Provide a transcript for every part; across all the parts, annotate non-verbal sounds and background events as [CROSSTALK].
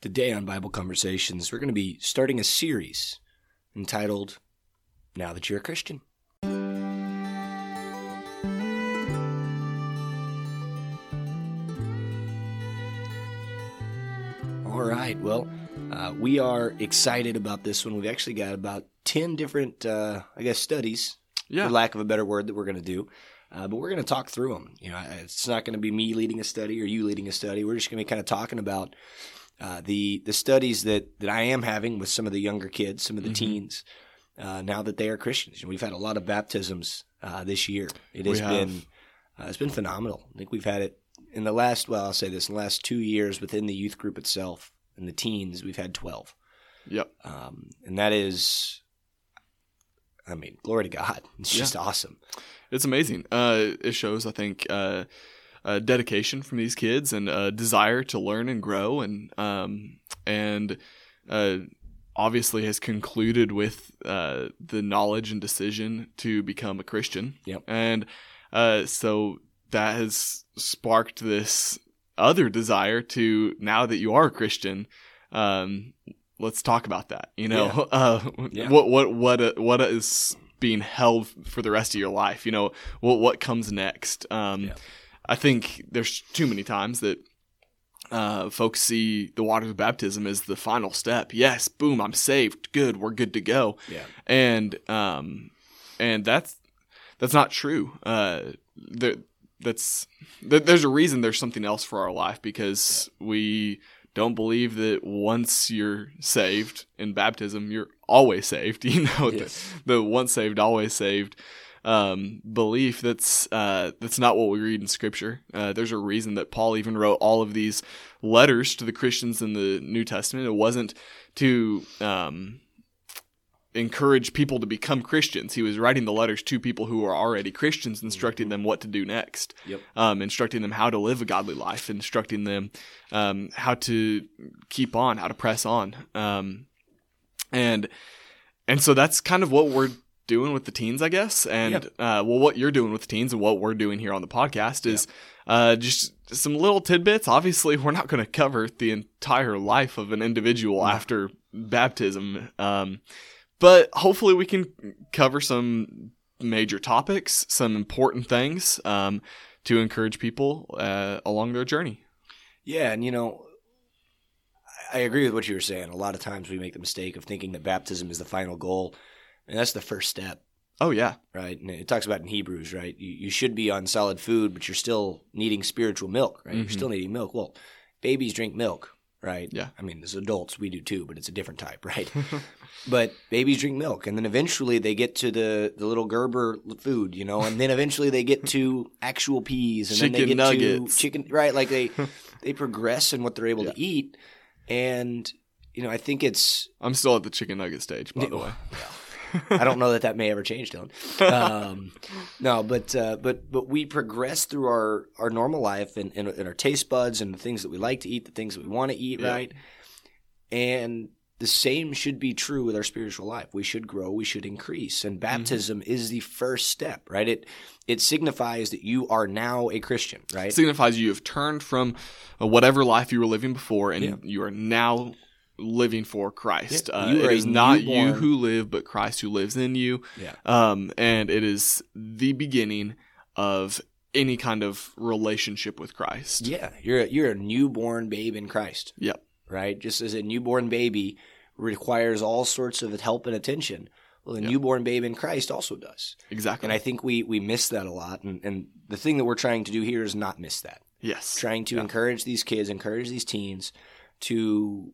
Today on Bible Conversations, we're going to be starting a series entitled Now That You're a Christian. All right, well, uh, we are excited about this one. We've actually got about 10 different, uh, I guess, studies, Yeah. for lack of a better word, that we're going to do. Uh, but we're going to talk through them. You know, it's not going to be me leading a study or you leading a study. We're just going to be kind of talking about uh, the the studies that that I am having with some of the younger kids, some of the Mhm. teens, uh, now that they are Christians. And we've had a lot of baptisms uh, this year. It has been uh, it's been phenomenal. I think we've had it in the last well, I'll say this in the last two years within the youth group itself and the teens. We've had twelve, Yep. um, and that is, I mean, glory to God. It's Yeah. just awesome. It's amazing. Uh, it shows, I think, uh, uh, dedication from these kids and a desire to learn and grow, and um, and uh, obviously has concluded with uh, the knowledge and decision to become a Christian. Yep. And uh, so that has sparked this other desire to now that you are a Christian. Um, let's talk about that. You know, Yeah. [LAUGHS] uh, Yeah. what what what uh, what is being held for the rest of your life? You know, what what comes next? Um, Yeah. I think there's too many times that uh, folks see the waters of baptism as the final step. Yes, boom, I'm saved. Good, we're good to go. Yeah. And um, and that's that's not true. Uh, there, that's there, there's a reason there's something else for our life because we don't believe that once you're saved in baptism, you're always saved. [LAUGHS] You know, Yes. the, the once saved, always saved um, belief. That's uh, that's not what we read in Scripture. Uh, there's a reason that Paul even wrote all of these letters to the Christians in the New Testament. It wasn't to um, encourage people to become Christians. He was writing the letters to people who were already Christians, instructing them what to do next, Yep. um, instructing them how to live a godly life, instructing them um, how to keep on, how to press on, um, and and so that's kind of what we're doing with the teens, I guess, and uh, well, what you're doing with the teens and what we're doing here on the podcast is uh, just some little tidbits. Obviously, we're not going to cover the entire life of an individual after baptism, um, but hopefully, we can cover some major topics, some important things um, to encourage people uh, along their journey. Yeah, and you know, I agree with what you were saying. A lot of times we make the mistake of thinking that baptism is the final goal, and that's the first step, Oh yeah, right? And it talks about in Hebrews, right? You, you should be on solid food, but you're still needing spiritual milk, right? You're Mhm. still needing milk. Well, babies drink milk, right? Yeah. I mean, as adults, we do too, but it's a different type, [LAUGHS] right? [LAUGHS] but babies drink milk, and then eventually they get to the, the little Gerber food, you know, and then eventually they get to [LAUGHS] actual peas, and then they get nuggets. to chicken, right? Like they they progress in what they're able Yeah. to eat, and you know, I think it's I'm still at the chicken nugget stage, by the way. I don't know that that may ever change, Dylan. Um, no, but uh, but but we progress through our, our normal life and, and, and our taste buds and the things that we like to eat, the things that we want to eat, Yeah. right? And the same should be true with our spiritual life. We should grow, we should increase, and baptism is the first step, right? It it signifies that you are now a Christian, right? It signifies you have turned from uh, whatever life you were living before, and Yeah. you are now living for Christ. Yeah. Uh, You it is not you who live, but Christ who lives in you. Yeah. Um, and it is the beginning of any kind of relationship with Christ. Yeah, you're a, you're a newborn babe in Christ. Yep. Right, just as a newborn baby requires all sorts of help and attention. Well, a Yeah. newborn babe in Christ also does, Exactly. and I think we we miss that a lot. And, and the thing that we're trying to do here is not miss that. yes. Trying to Yeah. encourage these kids, encourage these teens to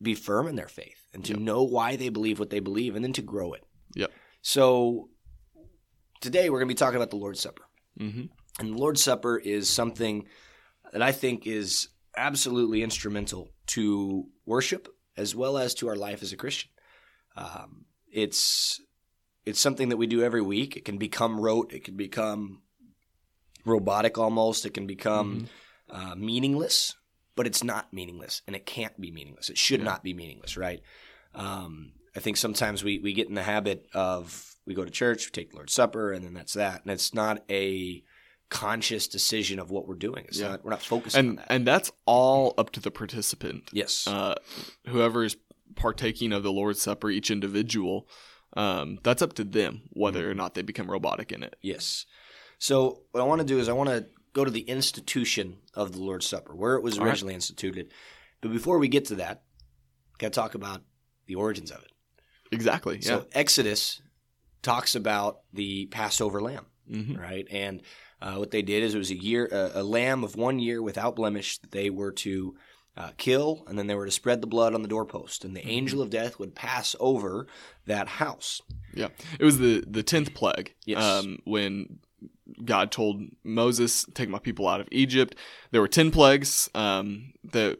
be firm in their faith and to Yep. know why they believe what they believe, and then to grow it. Yep. So today we're going to be talking about the Lord's Supper. hmm And the Lord's Supper is something that I think is absolutely instrumental to worship as well as to our life as a Christian. Um, it's it's something that we do every week. It can become rote. It can become robotic almost. It can become uh, meaningless, but it's not meaningless, and it can't be meaningless. It should Yeah. not be meaningless, right? Um, I think sometimes we, we get in the habit of we go to church, we take the Lord's Supper, and then that's that. And it's not a conscious decision of what we're doing. It's yeah. not we're not focusing and, on that. And that's all up to the participant. Yes. Uh, whoever is partaking of the Lord's Supper, each individual, um, that's up to them whether mm-hmm. or not they become robotic in it. Yes. So what I want to do is I want to go to the institution of the Lord's Supper, where it was originally right. instituted. But before we get to that, got to talk about the origins of it. Exactly. Yeah. So Exodus talks about the Passover lamb, mm-hmm. right? And uh, what they did is it was a year, a, a, lamb of one year without blemish that they were to uh, kill, and then they were to spread the blood on the doorpost, and the mm-hmm. angel of death would pass over that house. Yeah, it was the the tenth plague. Yes. Um, when God told Moses, "Take my people out of Egypt." There were ten plagues um, that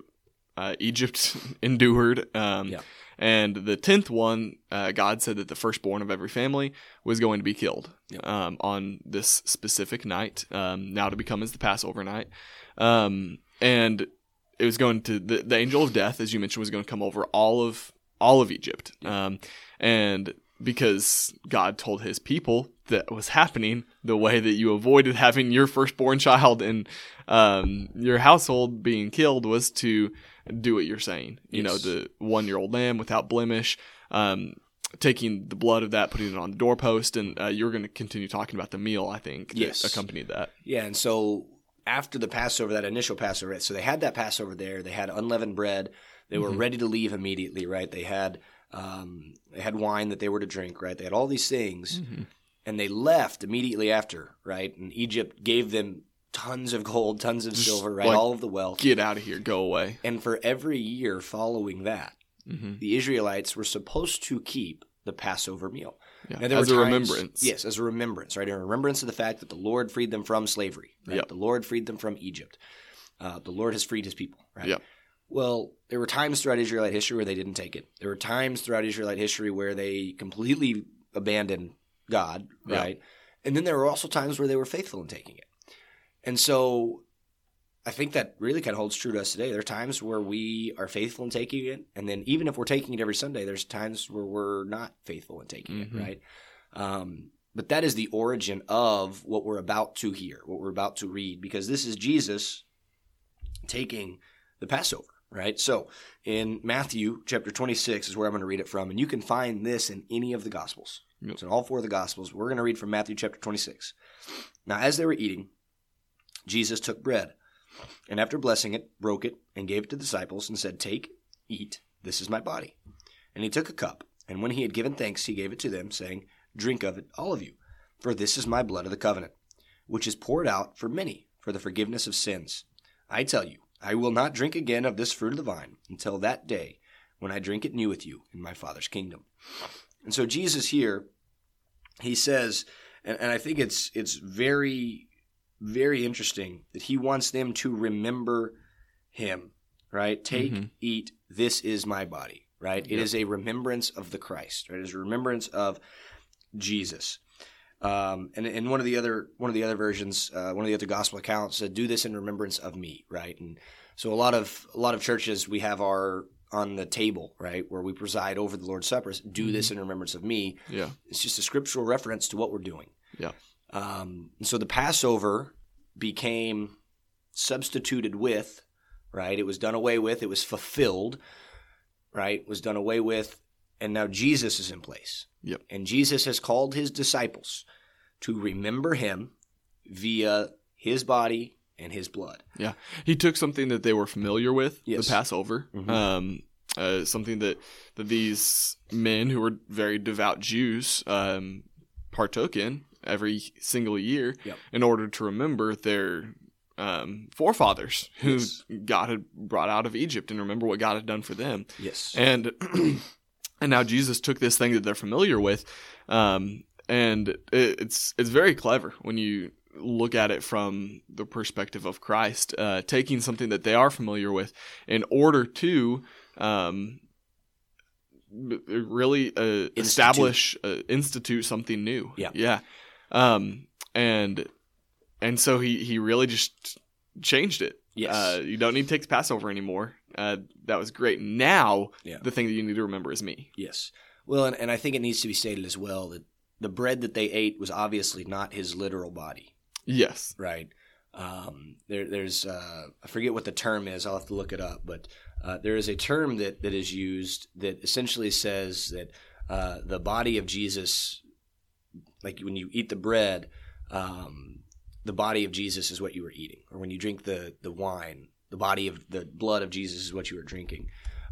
uh, Egypt [LAUGHS] endured. Um, yeah. And the tenth one, uh, God said that the firstborn of every family was going to be killed yep. um, on this specific night, um, now to become as the Passover night. Um, and it was going to the, the angel of death, as you mentioned, was going to come over all of all of Egypt. Um, and because God told His people that was happening, the way that you avoided having your firstborn child in um, your household being killed was to do what you're saying. You yes. know, the one year old lamb without blemish, um, taking the blood of that, putting it on the doorpost, and uh, you're going to continue talking about the meal. I think that yes. accompanied that. Yeah, and so after the Passover, that initial Passover, right? so they had that Passover there. They had unleavened bread. They were mm-hmm. ready to leave immediately. Right? They had um, they had wine that they were to drink. Right? They had all these things. Mm-hmm. And they left immediately after, right? And Egypt gave them tons of gold, tons of Just silver, right? Like, All of the wealth. Get out of here, go away. And for every year following that, mm-hmm. the Israelites were supposed to keep the Passover meal. Yeah, now, as a times, remembrance. Yes, as a remembrance, right? A remembrance of the fact that the Lord freed them from slavery. Right? Yep. The Lord freed them from Egypt. Uh, the Lord has freed his people, right? Yep. Well, there were times throughout Israelite history where they didn't take it. There were times throughout Israelite history where they completely abandoned God, right? Yep. And then there were also times where they were faithful in taking it. And so I think that really kind of holds true to us today. There are times where we are faithful in taking it, and then even if we're taking it every Sunday, there's times where we're not faithful in taking mm-hmm. it, right? Um, but that is the origin of what we're about to hear, what we're about to read, because this is Jesus taking the Passover, right? So in Matthew chapter 26 is where I'm going to read it from, and you can find this in any of the Gospels. Yep. It's in all four of the Gospels. We're going to read from Matthew chapter 26. Now, as they were eating, Jesus took bread, and after blessing it, broke it, and gave it to the disciples, and said, Take, eat, this is my body. And he took a cup, and when he had given thanks, he gave it to them, saying, Drink of it, all of you, for this is my blood of the covenant, which is poured out for many for the forgiveness of sins. I tell you, I will not drink again of this fruit of the vine until that day when I drink it new with you in my Father's kingdom. And so Jesus here, he says, and, and I think it's it's very very interesting that he wants them to remember him, right? Take, mm-hmm. eat, this is my body, right? Yep. It is a remembrance of the Christ, right? It is a remembrance of Jesus. Um, and in one of the other one of the other versions, uh, one of the other gospel accounts said, "Do this in remembrance of me." Right, and so a lot of a lot of churches we have our on the table, right, where we preside over the Lord's Supper. Do mm-hmm. this in remembrance of me. Yeah, it's just a scriptural reference to what we're doing. Yeah, um, so the Passover became substituted with, right? It was done away with. It was fulfilled, right? It was done away with, and now Jesus is in place. Yep. And Jesus has called his disciples to remember him via his body and his blood. Yeah, he took something that they were familiar with, yes. the Passover, mm-hmm. um, uh, something that that these men who were very devout Jews um, partook in, every single year yep. in order to remember their um, forefathers who yes. God had brought out of Egypt and remember what God had done for them. Yes. And [CLEARS THROAT] and now Jesus took this thing that they're familiar with, um, and it, it's it's very clever when you look at it from the perspective of Christ, uh, taking something that they are familiar with in order to um, really uh, institute. establish, uh, institute something new. Yeah, yeah. Um, and and so he he really just changed it. Yes. Uh, you don't need to take the Passover anymore. Uh, that was great. Now, yeah. the thing that you need to remember is me. Yes. Well, and, and I think it needs to be stated as well that the bread that they ate was obviously not his literal body. Yes. right? Um, there, there's uh, I forget what the term is. I'll have to look it up, but uh, there is a term that that is used that essentially says that uh, the body of Jesus, like when you eat the bread, um, the body of Jesus is what you were eating, or when you drink the the wine, the body of the blood of Jesus is what you are drinking.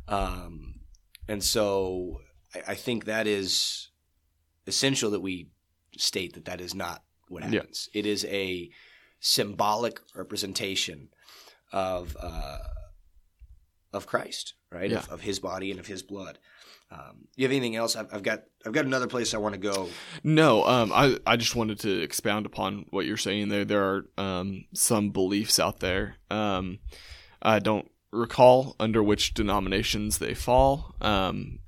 Um, and so I, I think that is essential that we state that that is not what Yeah. happens. It is a symbolic representation of uh, of Christ, right? Yeah. Of, of His body and of His blood. Um, you have anything else? I've, I've got I've got another place I want to go. No, um, I I just wanted to expound upon what you're saying there. There are um, some beliefs out there. Um, I don't recall under which denominations they fall. Um,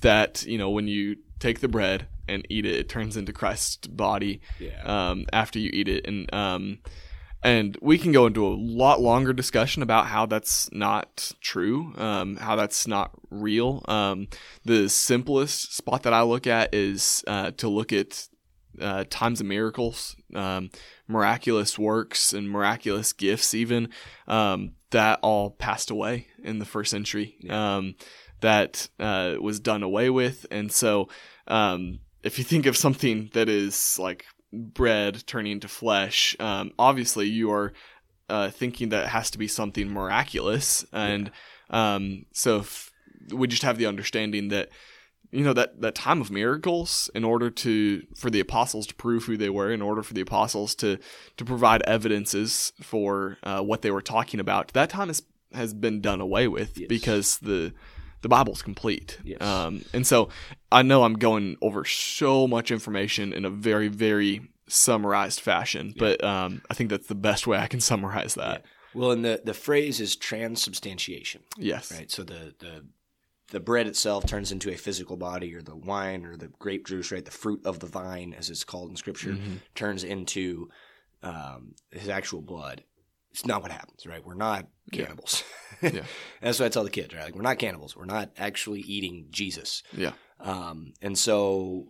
that you know when you take the bread and eat it, it turns into Christ's body Yeah. um, after you eat it, and um, and we can go into a lot longer discussion about how that's not true, um, how that's not real. Um, the simplest spot that I look at is uh, to look at uh, times of miracles, um, miraculous works, and miraculous gifts, even um, that all passed away in the first century. Um, that uh, was done away with, and so um, if you think of something that is like bread turning into flesh, um, obviously you are uh, thinking that it has to be something miraculous, and um, so if we just have the understanding that you know that that time of miracles in order to for the apostles to prove who they were in order for the apostles to to provide evidences for uh, what they were talking about that time has has been done away with Yes. because the the bible's complete Yes. um, and so i know i'm going over so much information in a very very summarized fashion but um, i think that's the best way i can summarize that Well, and the the phrase is transubstantiation, yes right? So the the the bread itself turns into a physical body, or the wine, or the grape juice, right? The fruit of the vine, as it's called in Scripture, Mhm. turns into um, his actual blood. It's not what happens, right? We're not Yeah. Cannibals. [LAUGHS] Yeah. That's what I tell the kids, right? Like, we're not cannibals. We're not actually eating Jesus. yeah Um, and so,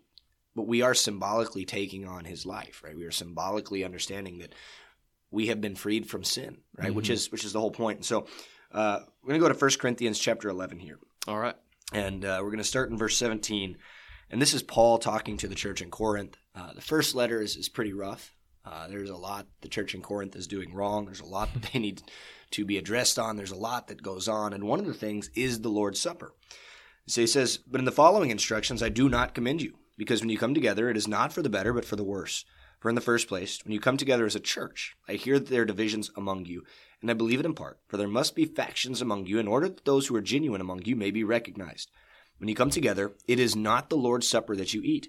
but we are symbolically taking on his life, right? We are symbolically understanding that we have been freed from sin, right? Which Mhm. is which is the whole point. And so, uh, we're going to go to 1 Corinthians chapter 11 here. all right And uh, we're going to start in verse 17. And this is Paul talking to the church in Corinth. Uh, the first letter is, is pretty rough. Uh, there's a lot the church in Corinth is doing wrong. There's a lot that they [LAUGHS] need to be addressed on. There's a lot that goes on. And one of the things is the Lord's Supper. So he says, But in the following instructions, I do not commend you, because when you come together, it is not for the better, but for the worse. For in the first place, when you come together as a church, I hear that there are divisions among you, and I believe it in part, for there must be factions among you, in order that those who are genuine among you may be recognized. When you come together, it is not the Lord's Supper that you eat.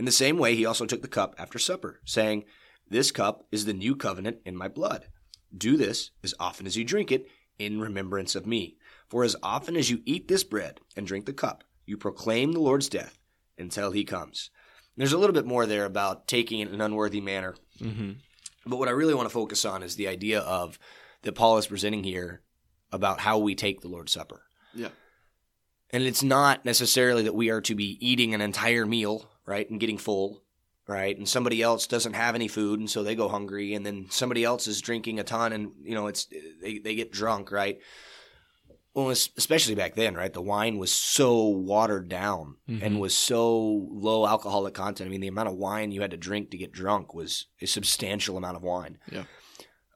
In the same way, he also took the cup after supper, saying, This cup is the new covenant in my blood. Do this as often as you drink it in remembrance of me. For as often as you eat this bread and drink the cup, you proclaim the Lord's death until he comes. There's a little bit more there about taking it in an unworthy manner. mm-hmm. But what I really want to focus on is the idea of that Paul is presenting here about how we take the Lord's Supper. Yeah. And it's not necessarily that we are to be eating an entire meal, right, and getting full, right? And somebody else doesn't have any food and so they go hungry and then somebody else is drinking a ton and you know, it's they they get drunk, right? Well, especially back then, right? The wine was so watered down Mhm. and was so low alcoholic content. I mean, the amount of wine you had to drink to get drunk was a substantial amount of wine. Yeah.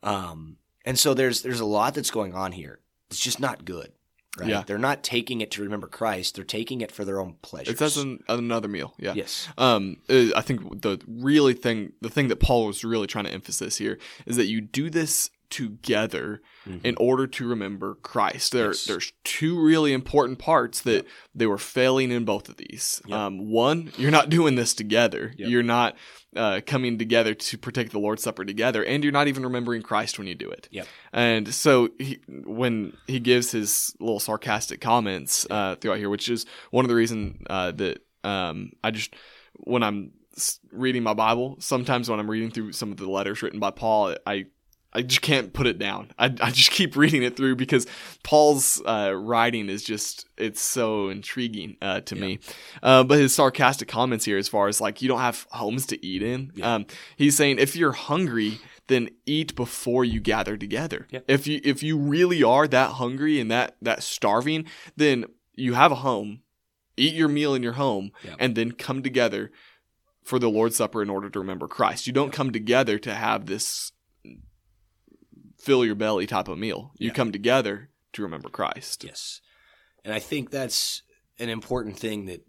Um, and so there's there's a lot that's going on here. It's just not good. Right? Yeah. They're not taking it to remember Christ. They're taking it for their own pleasure. It's as an, another meal. Yeah. yes. Um, uh, I think the really thing, the thing that Paul was really trying to emphasize here is that you do this together Mm-hmm. in order to remember Christ. There, Yes. There's two really important parts that they were failing in both of these. Yep. Um, one, you're not doing this together. Yep. You're not uh, coming together to partake the Lord's Supper together, and you're not even remembering Christ when you do it. Yep. And so he, when he gives his little sarcastic comments uh, throughout here, which is one of the reason uh, that um, I just when I'm reading my Bible, sometimes when I'm reading through some of the letters written by Paul, I I just can't put it down. I, I just keep reading it through because Paul's uh, writing is just it's so intriguing uh, to me. Uh, but his sarcastic comments here, as far as like you don't have homes to eat in, Yeah. um, he's saying if you're hungry, then eat before you gather together. Yeah. If you if you really are that hungry and that that starving, then you have a home, eat your meal in your home, Yeah. and then come together for the Lord's Supper in order to remember Christ. You don't come together to have this fill your belly type of meal. You Yeah. come together to remember Christ. Yes. And I think that's an important thing that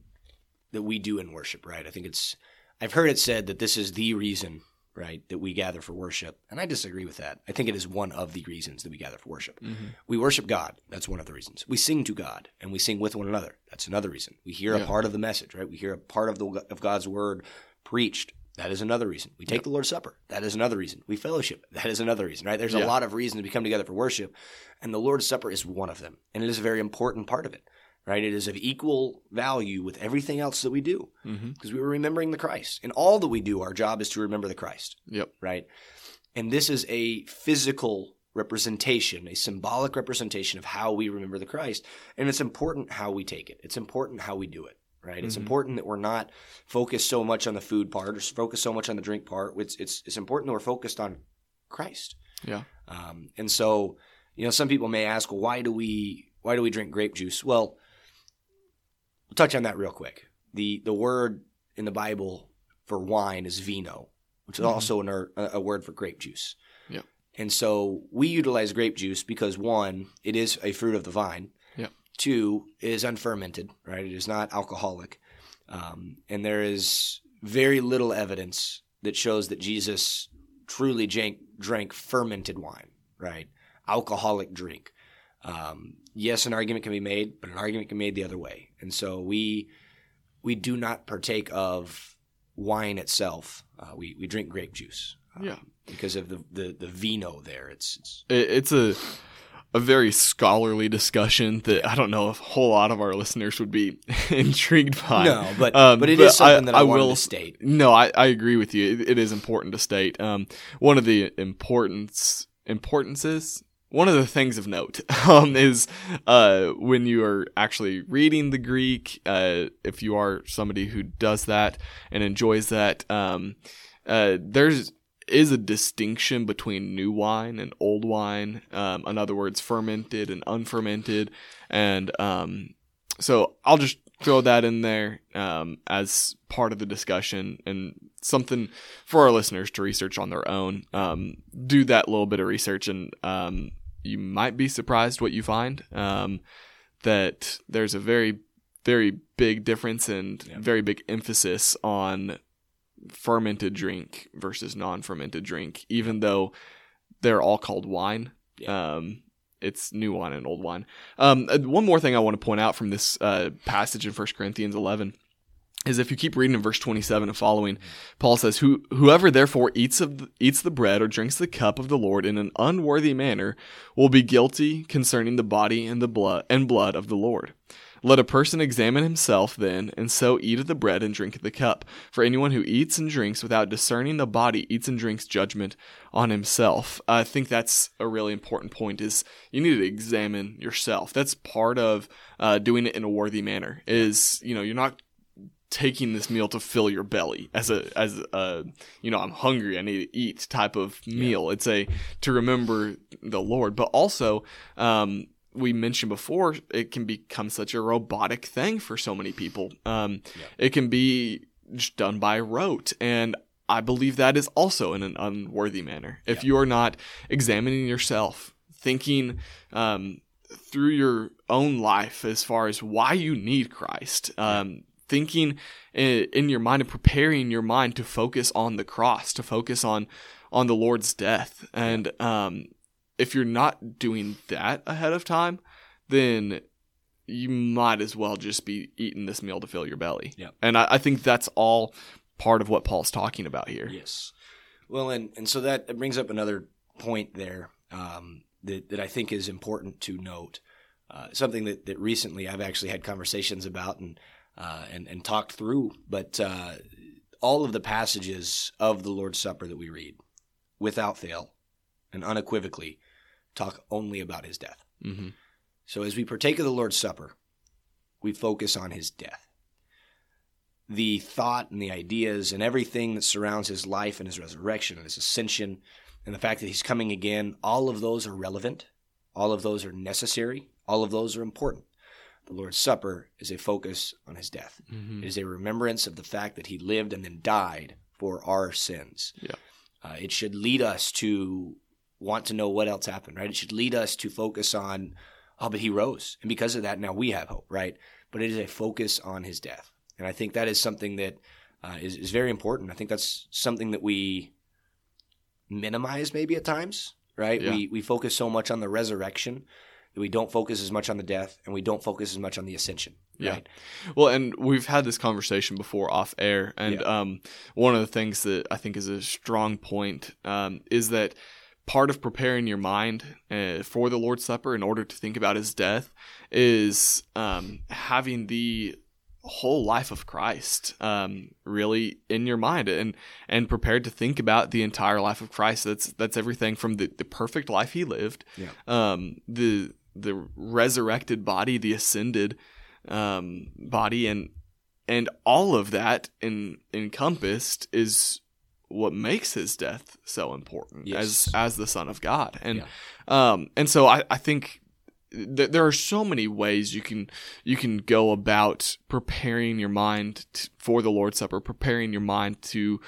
that we do in worship, right? I think it's I've heard it said that this is the reason, right, that we gather for worship. And I disagree with that. I think it is one of the reasons that we gather for worship. Mm-hmm. We worship God. That's one of the reasons. We sing to God and we sing with one another. That's another reason. We hear Yeah. a part of the message, right? We hear a part of the of God's word preached. That is another reason. We take the Lord's Supper. That is another reason. We fellowship. That is another reason, right? There's a lot of reasons we come together for worship, and the Lord's Supper is one of them. And it is a very important part of it, right? It is of equal value with everything else that we do Mm-hmm. because we were remembering the Christ. In all that we do, our job is to remember the Christ, Yep. right? And this is a physical representation, a symbolic representation of how we remember the Christ. And it's important how we take it. It's important how we do it, right? It's Mhm. important that we're not focused so much on the food part or focused so much on the drink part. It's, it's, it's important that we're focused on Christ. Yeah. Um, and so, you know, some people may ask, well, why do we why do we drink grape juice? Well, we'll touch on that real quick. the The word in the Bible for wine is vino, which is Mhm. also an, a a word for grape juice. Yeah. And so we utilize grape juice because one, it is a fruit of the vine. Two, is unfermented. Right. It is not alcoholic, um, and there is very little evidence that shows that Jesus truly drank, drank fermented wine, right? Alcoholic drink. Um, yes, an argument can be made, but an argument can be made the other way. And so we we do not partake of wine itself. Uh, we we drink grape juice. um, Yeah. because of the, the, the vino there. It's, it's It, it's a a very scholarly discussion that I don't know if a whole lot of our listeners would be [LAUGHS] intrigued by. no, but Um, but it is but I- something that I, I will- to state. No, I, I agree with you. It, it is important to state. Um, one of the importance importances, one of the things of note, [LAUGHS] um, is uh, when you are actually reading the Greek. Uh, if you are somebody who does that and enjoys that, um, uh, there's is a distinction between new wine and old wine. Um, in other words, fermented and unfermented, and um, so I'll just throw that in there um, as part of the discussion and something for our listeners to research on their own. Um, do that little bit of research, and um, you might be surprised what you find. Um, that there's a very, very big difference and Yeah. very big emphasis on fermented drink versus non-fermented drink, even though they're all called wine. Um, it's new wine and old wine. Um, uh, one more thing I want to point out from this uh, passage in 1 Corinthians 11 is if you keep reading in verse 27 and following, Paul says, Who, Whoever therefore eats, of the, eats the bread or drinks the cup of the Lord in an unworthy manner will be guilty concerning the body and the blood and blood of the Lord. Let a person examine himself then, and so eat of the bread and drink of the cup. For anyone who eats and drinks without discerning the body eats and drinks judgment on himself. I think that's a really important point. Is you need to examine yourself. That's part of uh, doing it in a worthy manner. Is you know you're not taking this meal to fill your belly as a as a you know I'm hungry I need to eat type of meal. It's a to remember the Lord, but also um, we mentioned before it can become such a robotic thing for so many people. Um, Yeah. It can be just done by rote, and I believe that is also in an unworthy manner. If Yeah. you are not examining yourself, thinking um, through your own life as far as why you need Christ, um, thinking in, in your mind and preparing your mind to focus on the cross, to focus on on the Lord's death, and um, if you're not doing that ahead of time, then you might as well just be eating this meal to fill your belly. Yeah. And I, I think that's all part of what Paul's talking about here. Yes. Well, and, and so that brings up another point there um, that, that I think is important to note. Uh, something that, that recently I've actually had conversations about and uh, and, and talked through, but uh, all of the passages of the Lord's Supper that we read, without fail and unequivocally, talk only about his death. Mm-hmm. So as we partake of the Lord's Supper, we focus on his death. The thought and the ideas and everything that surrounds his life and his resurrection and his ascension and the fact that he's coming again, all of those are relevant. All of those are necessary. All of those are important. The Lord's Supper is a focus on his death. Mm-hmm. It is a remembrance of the fact that he lived and then died for our sins. Yeah. Uh, it should lead us to want to know what else happened, right? It should lead us to focus on, oh, but he rose. And because of that, now we have hope, right? But it is a focus on his death. And I think that is something that uh, is is very important. I think that's something that we minimize maybe at times, right? Yeah. We, we focus so much on the resurrection that we don't focus as much on the death and we don't focus as much on the ascension, Yeah. right? Well, and we've had this conversation before off air, and Yeah. um, one of the things that I think is a strong point um, is that part of preparing your mind uh, for the Lord's Supper in order to think about His death is um, having the whole life of Christ um, really in your mind and and prepared to think about the entire life of Christ. That's that's everything from the, the perfect life He lived, Yeah. um, the the resurrected body, the ascended um, body, and and all of that in, encompassed is what makes his death so important Yes. as as the Son of God, and um, and so I, I think th- there are so many ways you can you can go about preparing your mind t- for the Lord's Supper, preparing your mind to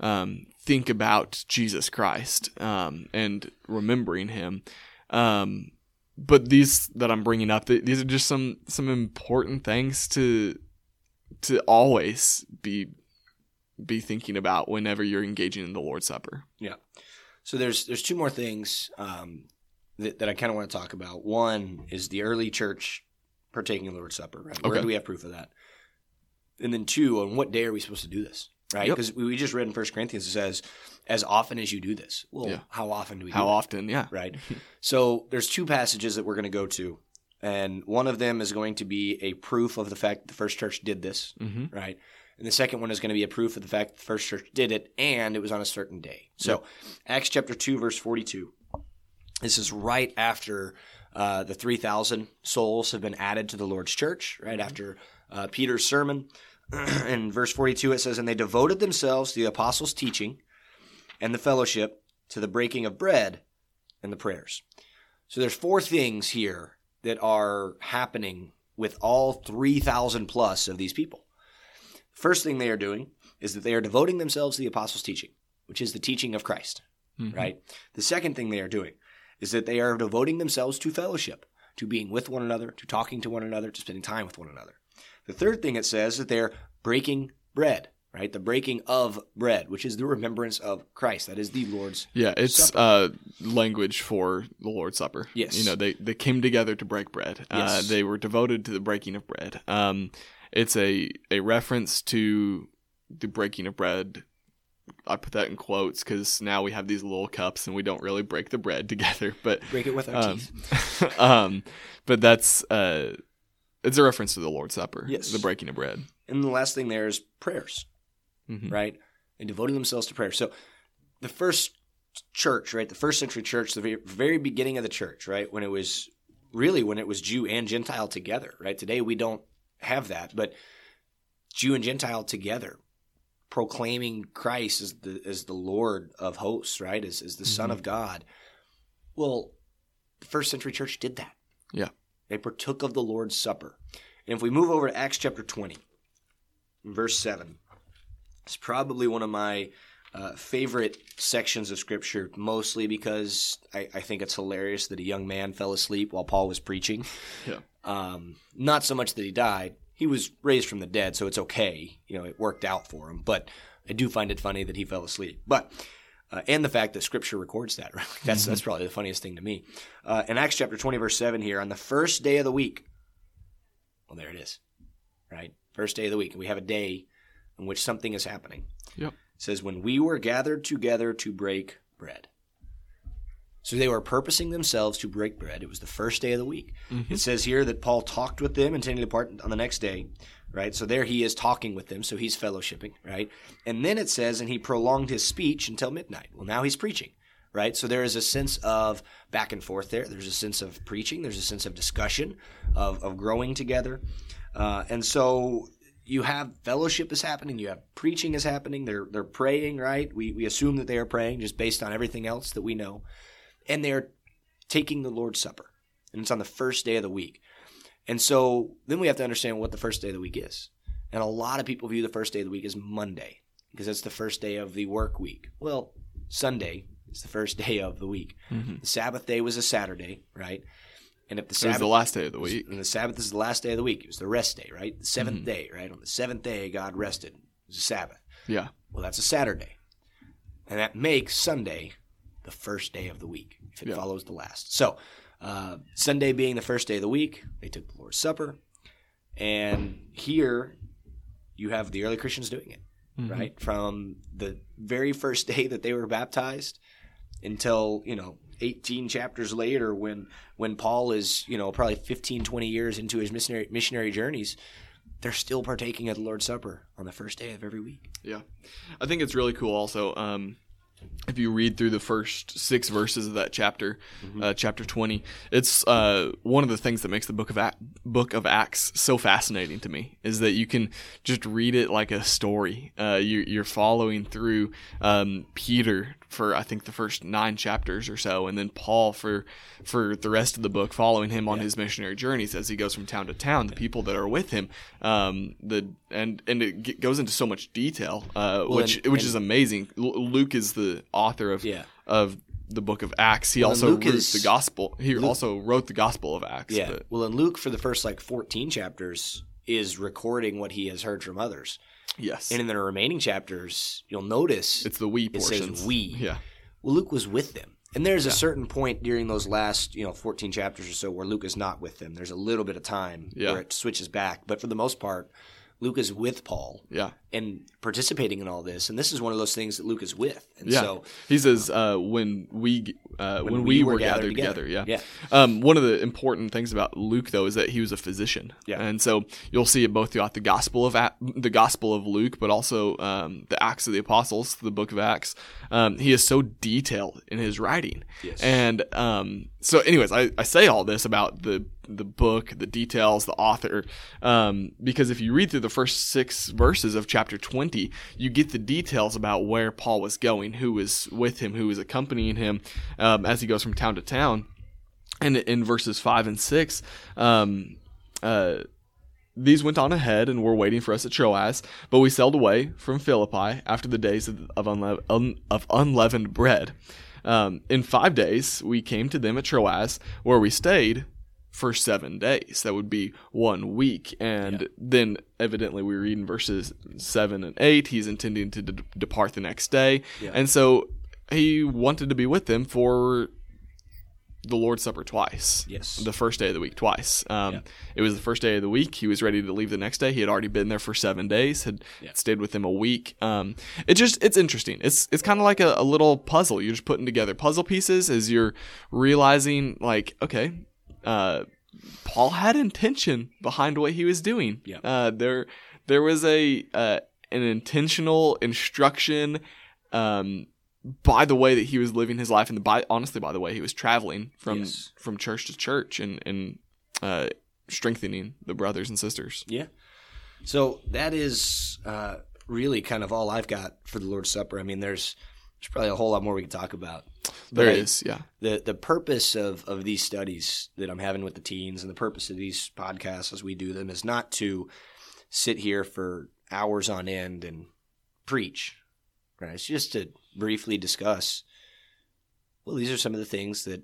um, think about Jesus Christ um, and remembering Him. Um, but these that I'm bringing up, th- these are just some some important things to to always be be thinking about whenever you're engaging in the Lord's Supper. Yeah. So there's there's two more things um, that, that I kind of want to talk about. One is the early church partaking of the Lord's Supper. Right? Where Okay. do we have proof of that? And then two, on what day are we supposed to do this? Right? Because we we just read in First Corinthians it says, "As often as you do this." Well, Yeah. how often do we? How do that? often? Yeah. right? [LAUGHS] so there's two passages that we're going to go to, and one of them is going to be a proof of the fact that the first church did this, Mm-hmm. right? And the second one is going to be a proof of the fact that the first church did it, and it was on a certain day. So Acts chapter two, verse forty-two. This is right after uh, the three thousand souls have been added to the Lord's church, right after uh, Peter's sermon. [CLEARS THROAT] in verse forty-two, it says, "And they devoted themselves to the apostles' teaching." and the fellowship to the breaking of bread and the prayers. So there's four things here that are happening with all 3,000 plus of these people. First thing they are doing is that they are devoting themselves to the apostles' teaching, which is the teaching of Christ, Mhm. right? The second thing they are doing is that they are devoting themselves to fellowship, to being with one another, to talking to one another, to spending time with one another. The third thing it says that they're breaking bread, right? The breaking of bread, which is the remembrance of Christ. That is the Lord's. Yeah, it's uh, language for the Lord's Supper. Yes. You know, they, they came together to break bread. Uh, Yes. they were devoted to the breaking of bread. Um, it's a, a reference to the breaking of bread. I put that in quotes because now we have these little cups and we don't really break the bread [LAUGHS] together. But Break it with our um, teeth. [LAUGHS] um, but that's uh, it's a reference to the Lord's Supper. Yes. the breaking of bread. And the last thing there is prayers, Mhm. right? And devoting themselves to prayer. So the first church, right? The first century church, the very beginning of the church, right? When it was really when it was Jew and Gentile together, right? Today we don't have that, but Jew and Gentile together proclaiming Christ as the as the Lord of hosts, right? As, as the Son Mhm. of God. Well, the first century church did that. Yeah. They partook of the Lord's Supper. And if we move over to Acts chapter 20, verse 7, it's probably one of my uh, favorite sections of Scripture, mostly because I, I think it's hilarious that a young man fell asleep while Paul was preaching. Yeah. Um, not so much that he died. He was raised from the dead, so it's okay. You know, it worked out for him. But I do find it funny that he fell asleep. But Uh, and the fact that Scripture records that, [LAUGHS] right? That's Mm-hmm. that's probably the funniest thing to me. Uh, in Acts chapter twenty, verse seven, here on the first day of the week. Well, there it is, right? First day of the week, and we have a day in which something is happening. Yep. It says, "When we were gathered together to break bread." So they were purposing themselves to break bread. It was the first day of the week. It says here that Paul talked with them, intending to depart on the next day, right? So there he is talking with them, so he's fellowshipping, right? And then it says, and he prolonged his speech until midnight. Well, now he's preaching, right? So there is a sense of back and forth there. There's a sense of preaching. There's a sense of discussion, of, of growing together. Uh, and so you have fellowship is happening. You have preaching is happening. They're they're praying, right? We we assume that they are praying just based on everything else that we know, and they're taking the Lord's Supper, and it's on the first day of the week. And so then we have to understand what the first day of the week is. And a lot of people view the first day of the week as Monday because that's the first day of the work week. Well, Sunday is the first [LAUGHS] day of the week. Mm-hmm. The Sabbath day was a Saturday, right? And if the It was the last day of the week. and the Sabbath is the last day of the week. It was the rest day, right? The 7th mm-hmm. day, right? On the seventh day, God rested. It was a Sabbath. Yeah. Well, that's a Saturday. And that makes Sunday the first day of the week if it Yeah. follows the last. So, uh, Sunday being the first day of the week, they took the Lord's Supper. And here you have the early Christians doing it, right? From the very first [LAUGHS] day that they were baptized until, you know, 18 chapters later when when Paul is, you know, probably 15 20 years into his missionary missionary journeys, they're still partaking of the Lord's Supper on the first day of every week. Yeah, I think it's really cool. Also, um, if you read through the first six verses of that chapter, uh, chapter twenty, it's uh, one of the things that makes the book of book of Acts so fascinating to me is that you can just read it like a story. Uh, you, you're following through um, Peter for I think the first nine chapters or so, and then Paul for for the rest of the book, following him on his missionary journeys as he goes from town to town. The people that are with him, um, the and and it g- goes into so much detail, uh, which and- which and- is amazing. L- Luke is the author of Yeah. of the book of Acts. He Well, also Luke wrote is- the gospel. He also wrote the gospel of Acts. Yeah. but- Well, in Luke for the first like 14 chapters is recording what he has heard from others. yes. And in the remaining chapters, you'll notice it's the we it says we. Yeah. well, Luke was with them. And there's a certain point during those last, you know, 14 chapters or so where Luke is not with them. There's a little bit of time Yeah. where it switches back, but for the most part, Luke is with Paul Yeah. And participating in all this. And this is one of those things that Luke is with. And Yeah. so he says uh, when we uh, when, we, were gathered, together. Yeah. Yeah. Um, one of the important things about Luke though is that he was a physician. Yeah. And so you'll see it both throughout the gospel of the gospel of Luke, but also um, the Acts of the Apostles, the book of Acts. Um, he is so detailed in his writing. Yes. And um, so, anyways, I, I say all this about the the book, the details, the author, um, because if you read through the first six verses of chapter 20, you get the details about where Paul was going, who was with him, who was accompanying him um, as he goes from town to town. And in verses 5 and 6, um, uh, these went on ahead and were waiting for us at Troas, but we sailed away from Philippi after the days of, of, unle- un- of unleavened bread. Um, in five days, we came to them at Troas, where we stayed for seven days. That would be one week. And then, evidently, we read in verses seven and eight, he's intending to de- depart the next day. And so he wanted to be with them for the Lord's Supper twice. Yes. The first day of the week twice. Um, Yeah. It was the first day of the week. He was ready to leave the next day. He had already been there for seven days. Had Yeah. stayed with them a week. Um, it just it's interesting. It's it's kind of like a, a little puzzle. You're just putting together puzzle pieces as you're realizing like okay, uh, Paul had intention behind what he was doing. Yeah. Uh, there there was a uh, an intentional instruction. Um, by the way that he was living his life and the by honestly by the way he was traveling from Yes. from church to church and and uh, strengthening the brothers and sisters. Yeah. So that is uh, really kind of all I've got for the Lord's Supper. I mean, there's there's probably a whole lot more we could talk about. There But I- is, yeah, the the purpose of of these studies that I'm having with the teens and the purpose of these podcasts as we do them is not to sit here for hours on end and preach. Right? It's just to briefly discuss. Well, these are some of the things that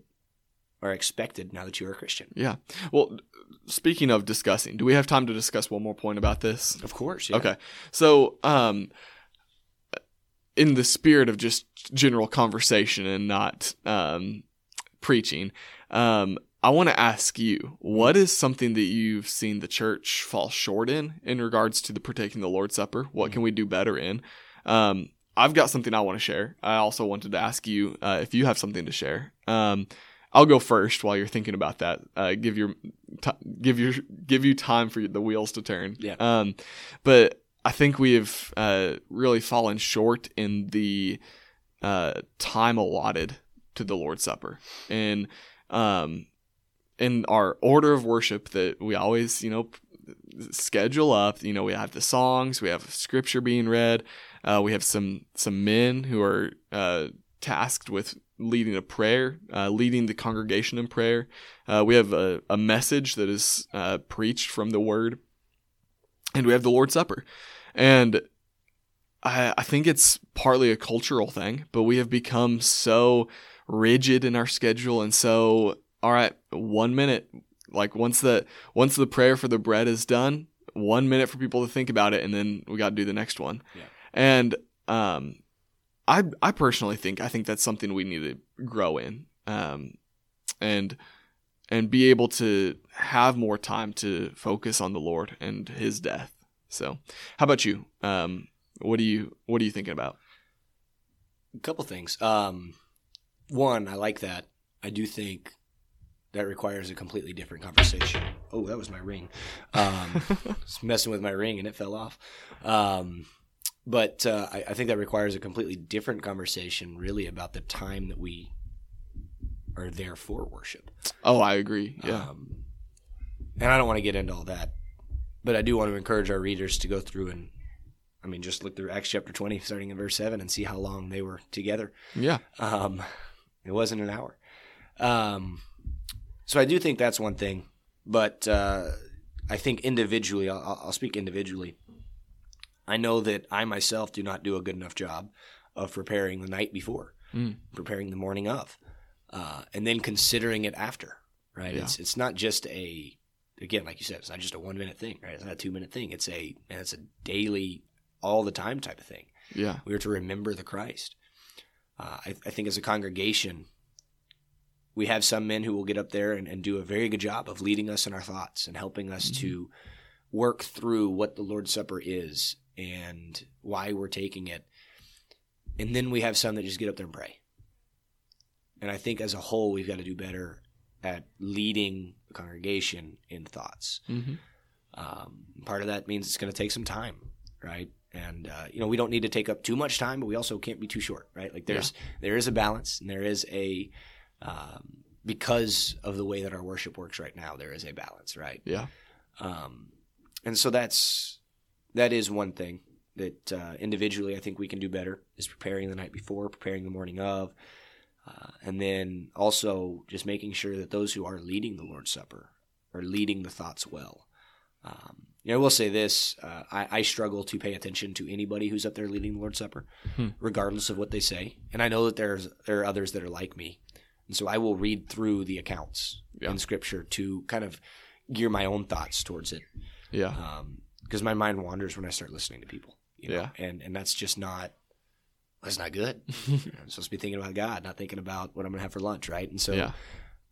are expected now that you are a Christian. yeah. Well, speaking of discussing, do we have time to discuss one more point about this? Of course. Yeah. Okay. So, um, in the spirit of just general conversation and not um, preaching, um, I want to ask you, what is something that you've seen the church fall short in in regards to the partaking the Lord's Supper? What can we do better in? Um, I've got something I want to share. I also wanted to ask you uh, if you have something to share. Um, I'll go first while you're thinking about that. Uh, give your t- give your give you time for the wheels to turn. Yeah. Um, but I think we have uh, really fallen short in the uh, time allotted to the Lord's Supper and um, in our order of worship that we always you know schedule up. You know, we have the songs, we have scripture being read, uh, we have some some men who are uh, tasked with leading a prayer, uh, leading the congregation in prayer. Uh, we have a, a, message that is uh, preached from the Word, and we have the Lord's Supper. And I, I think it's partly a cultural thing, but we have become so rigid in our schedule and so all right, one minute. Like once the once the prayer for the bread is done, one minute for people to think about it, and then we got to do the next one. Yeah. And um, I I personally think I think that's something we need to grow in, um, and and be able to have more time to focus on the Lord and His death. So, how about you? Um, what do you what are you thinking about? A couple things. Um, one, I like that. I do think that requires a completely different conversation. Oh, that was my ring. Um, [LAUGHS] was messing with my ring and it fell off. Um, but uh, I, I, think that requires a completely different conversation, really, about the time that we are there for worship. Oh, I agree. Yeah. Um, and I don't want to get into all that, but I do want to encourage our readers to go through and, I mean, just look through Acts chapter 20, starting in verse 7, and see how long they were together. Yeah. Um, it wasn't an hour. Um, so I do think that's one thing, but uh, I think individually, I'll, I'll, speak individually. I know that I myself do not do a good enough job of preparing the night before, mm. preparing the morning of, uh, and then considering it after. Right? Yeah. It's it's not just a again, like you said, it's not just a one minute thing. Right? It's not a two minute thing. It's a it's a daily, all the time type of thing. Yeah, we are to remember the Christ. Uh, I, I think as a congregation, we have some men who will get up there and, and, do a very good job of leading us in our thoughts and helping us mm-hmm. to work through what the Lord's Supper is and why we're taking it. And then we have some that just get up there and pray. And I think as a whole, we've got to do better at leading the congregation in thoughts. Mm-hmm. Um, part of that means it's going to take some time, right? And uh, you know, we don't need to take up too much time, but we also can't be too short, right? Like there's yeah. there is a balance, and there is a um, because of the way that our worship works right now, there is a balance, right? Yeah. Um, and so that's that is one thing that uh, individually I think we can do better is preparing the night before, preparing the morning of, uh, and then also just making sure that those who are leading the Lord's Supper are leading the thoughts well. Um, you know, I will say this: uh, I, I, struggle to pay attention to anybody who's up there leading the Lord's Supper, hmm. regardless of what they say. And I know that there's there are others that are like me, and so I will read through the accounts yeah. in Scripture to kind of gear my own thoughts towards it. Yeah. Because um, my mind wanders when I start listening to people. You know? Yeah. And and that's just not that's not good. [LAUGHS] I'm supposed to be thinking about God, not thinking about what I'm going to have for lunch, right? And so yeah.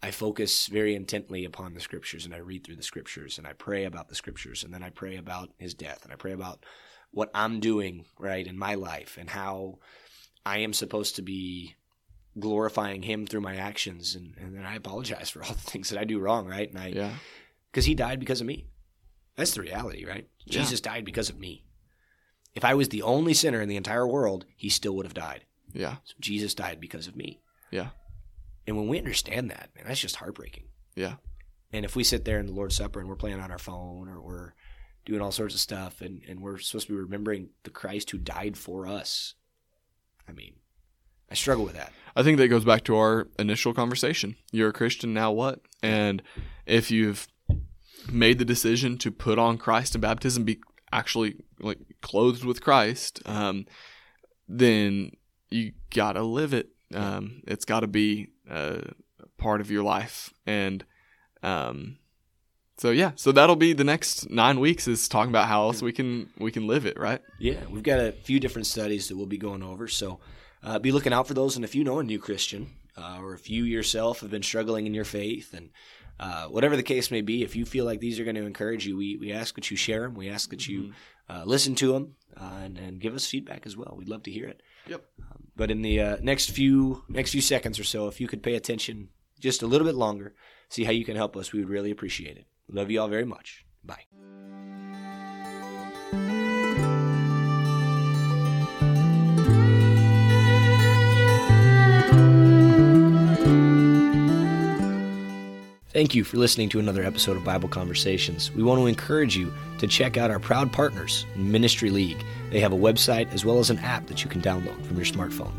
I focus very intently upon the scriptures and I read through the scriptures and I pray about the scriptures and then I pray about his death and I pray about what I'm doing, right, in my life and how I am supposed to be glorifying him through my actions and, and then I apologize for [LAUGHS] all the things that I do wrong, right? And I yeah. cuz he died because of me. That's the reality, right? Yeah. Jesus died because of me. If I was the only sinner in the entire world, he still would have died. Yeah. So Jesus died because of me. Yeah. And when we understand that, man, that's just heartbreaking. Yeah. And if we sit there in the Lord's Supper and we're playing on our phone or we're doing all sorts of stuff and, and we're supposed to be remembering the Christ who died for us, I mean, I struggle with that. I think that goes back to our initial conversation. You're a Christian, now what? And if you've made the decision to put on Christ in baptism, be actually like clothed with Christ, um, then you gotta live it. Um, it's got to be a part of your life, and um, So yeah, so that'll be the next nine weeks is talking about how else we can we can live it, right? Yeah, we've got a few different studies that we'll be going over. So uh, be looking out for those. And if you know a new Christian, uh, or if you yourself have been struggling in your faith, and uh, whatever the case may be, if you feel like these are going to encourage you, we, we ask that you share them. We ask that you uh, listen to them uh, and, and give us feedback as well. We'd love to hear it. Yep. Um, but in the uh, next few next few seconds or so, if you could pay attention just a little bit longer, see how you can help us, we would really appreciate it. Love you all very much. Bye. Thank you for listening to another episode of Bible Conversations. We want to encourage you to check out our proud partners, Ministry League. They have a website as well as an app that you can download from your smartphone.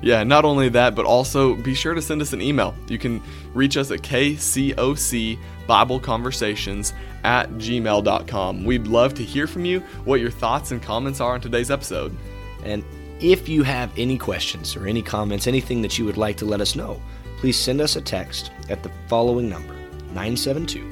Yeah, not only that, but also be sure to send us an email. You can reach us at kcoc Bible Conversations at gmail.com. We'd love to hear from you what your thoughts and comments are on today's episode. And if you have any questions or any comments, anything that you would like to let us know, please send us a text at the following number 972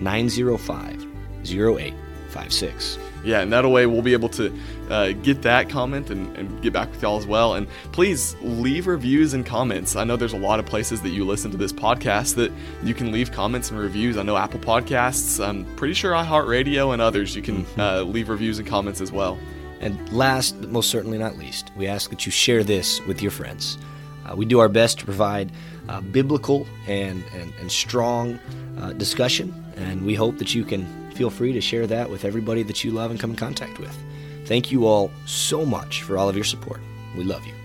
905 0856. Yeah, and that way we'll be able to uh, get that comment and, and, get back with y'all as well. And please leave reviews and comments. I know there's a lot of places that you listen to this podcast that you can leave comments and reviews. I know Apple Podcasts, I'm pretty sure iHeartRadio and others, you can uh, leave reviews and comments as well. And last, but most certainly not least, we ask that you share this with your friends. Uh, we do our best to provide uh, biblical and, and, and strong uh, discussion, and we hope that you can feel free to share that with everybody that you love and come in contact with. Thank you all so much for all of your support. We love you.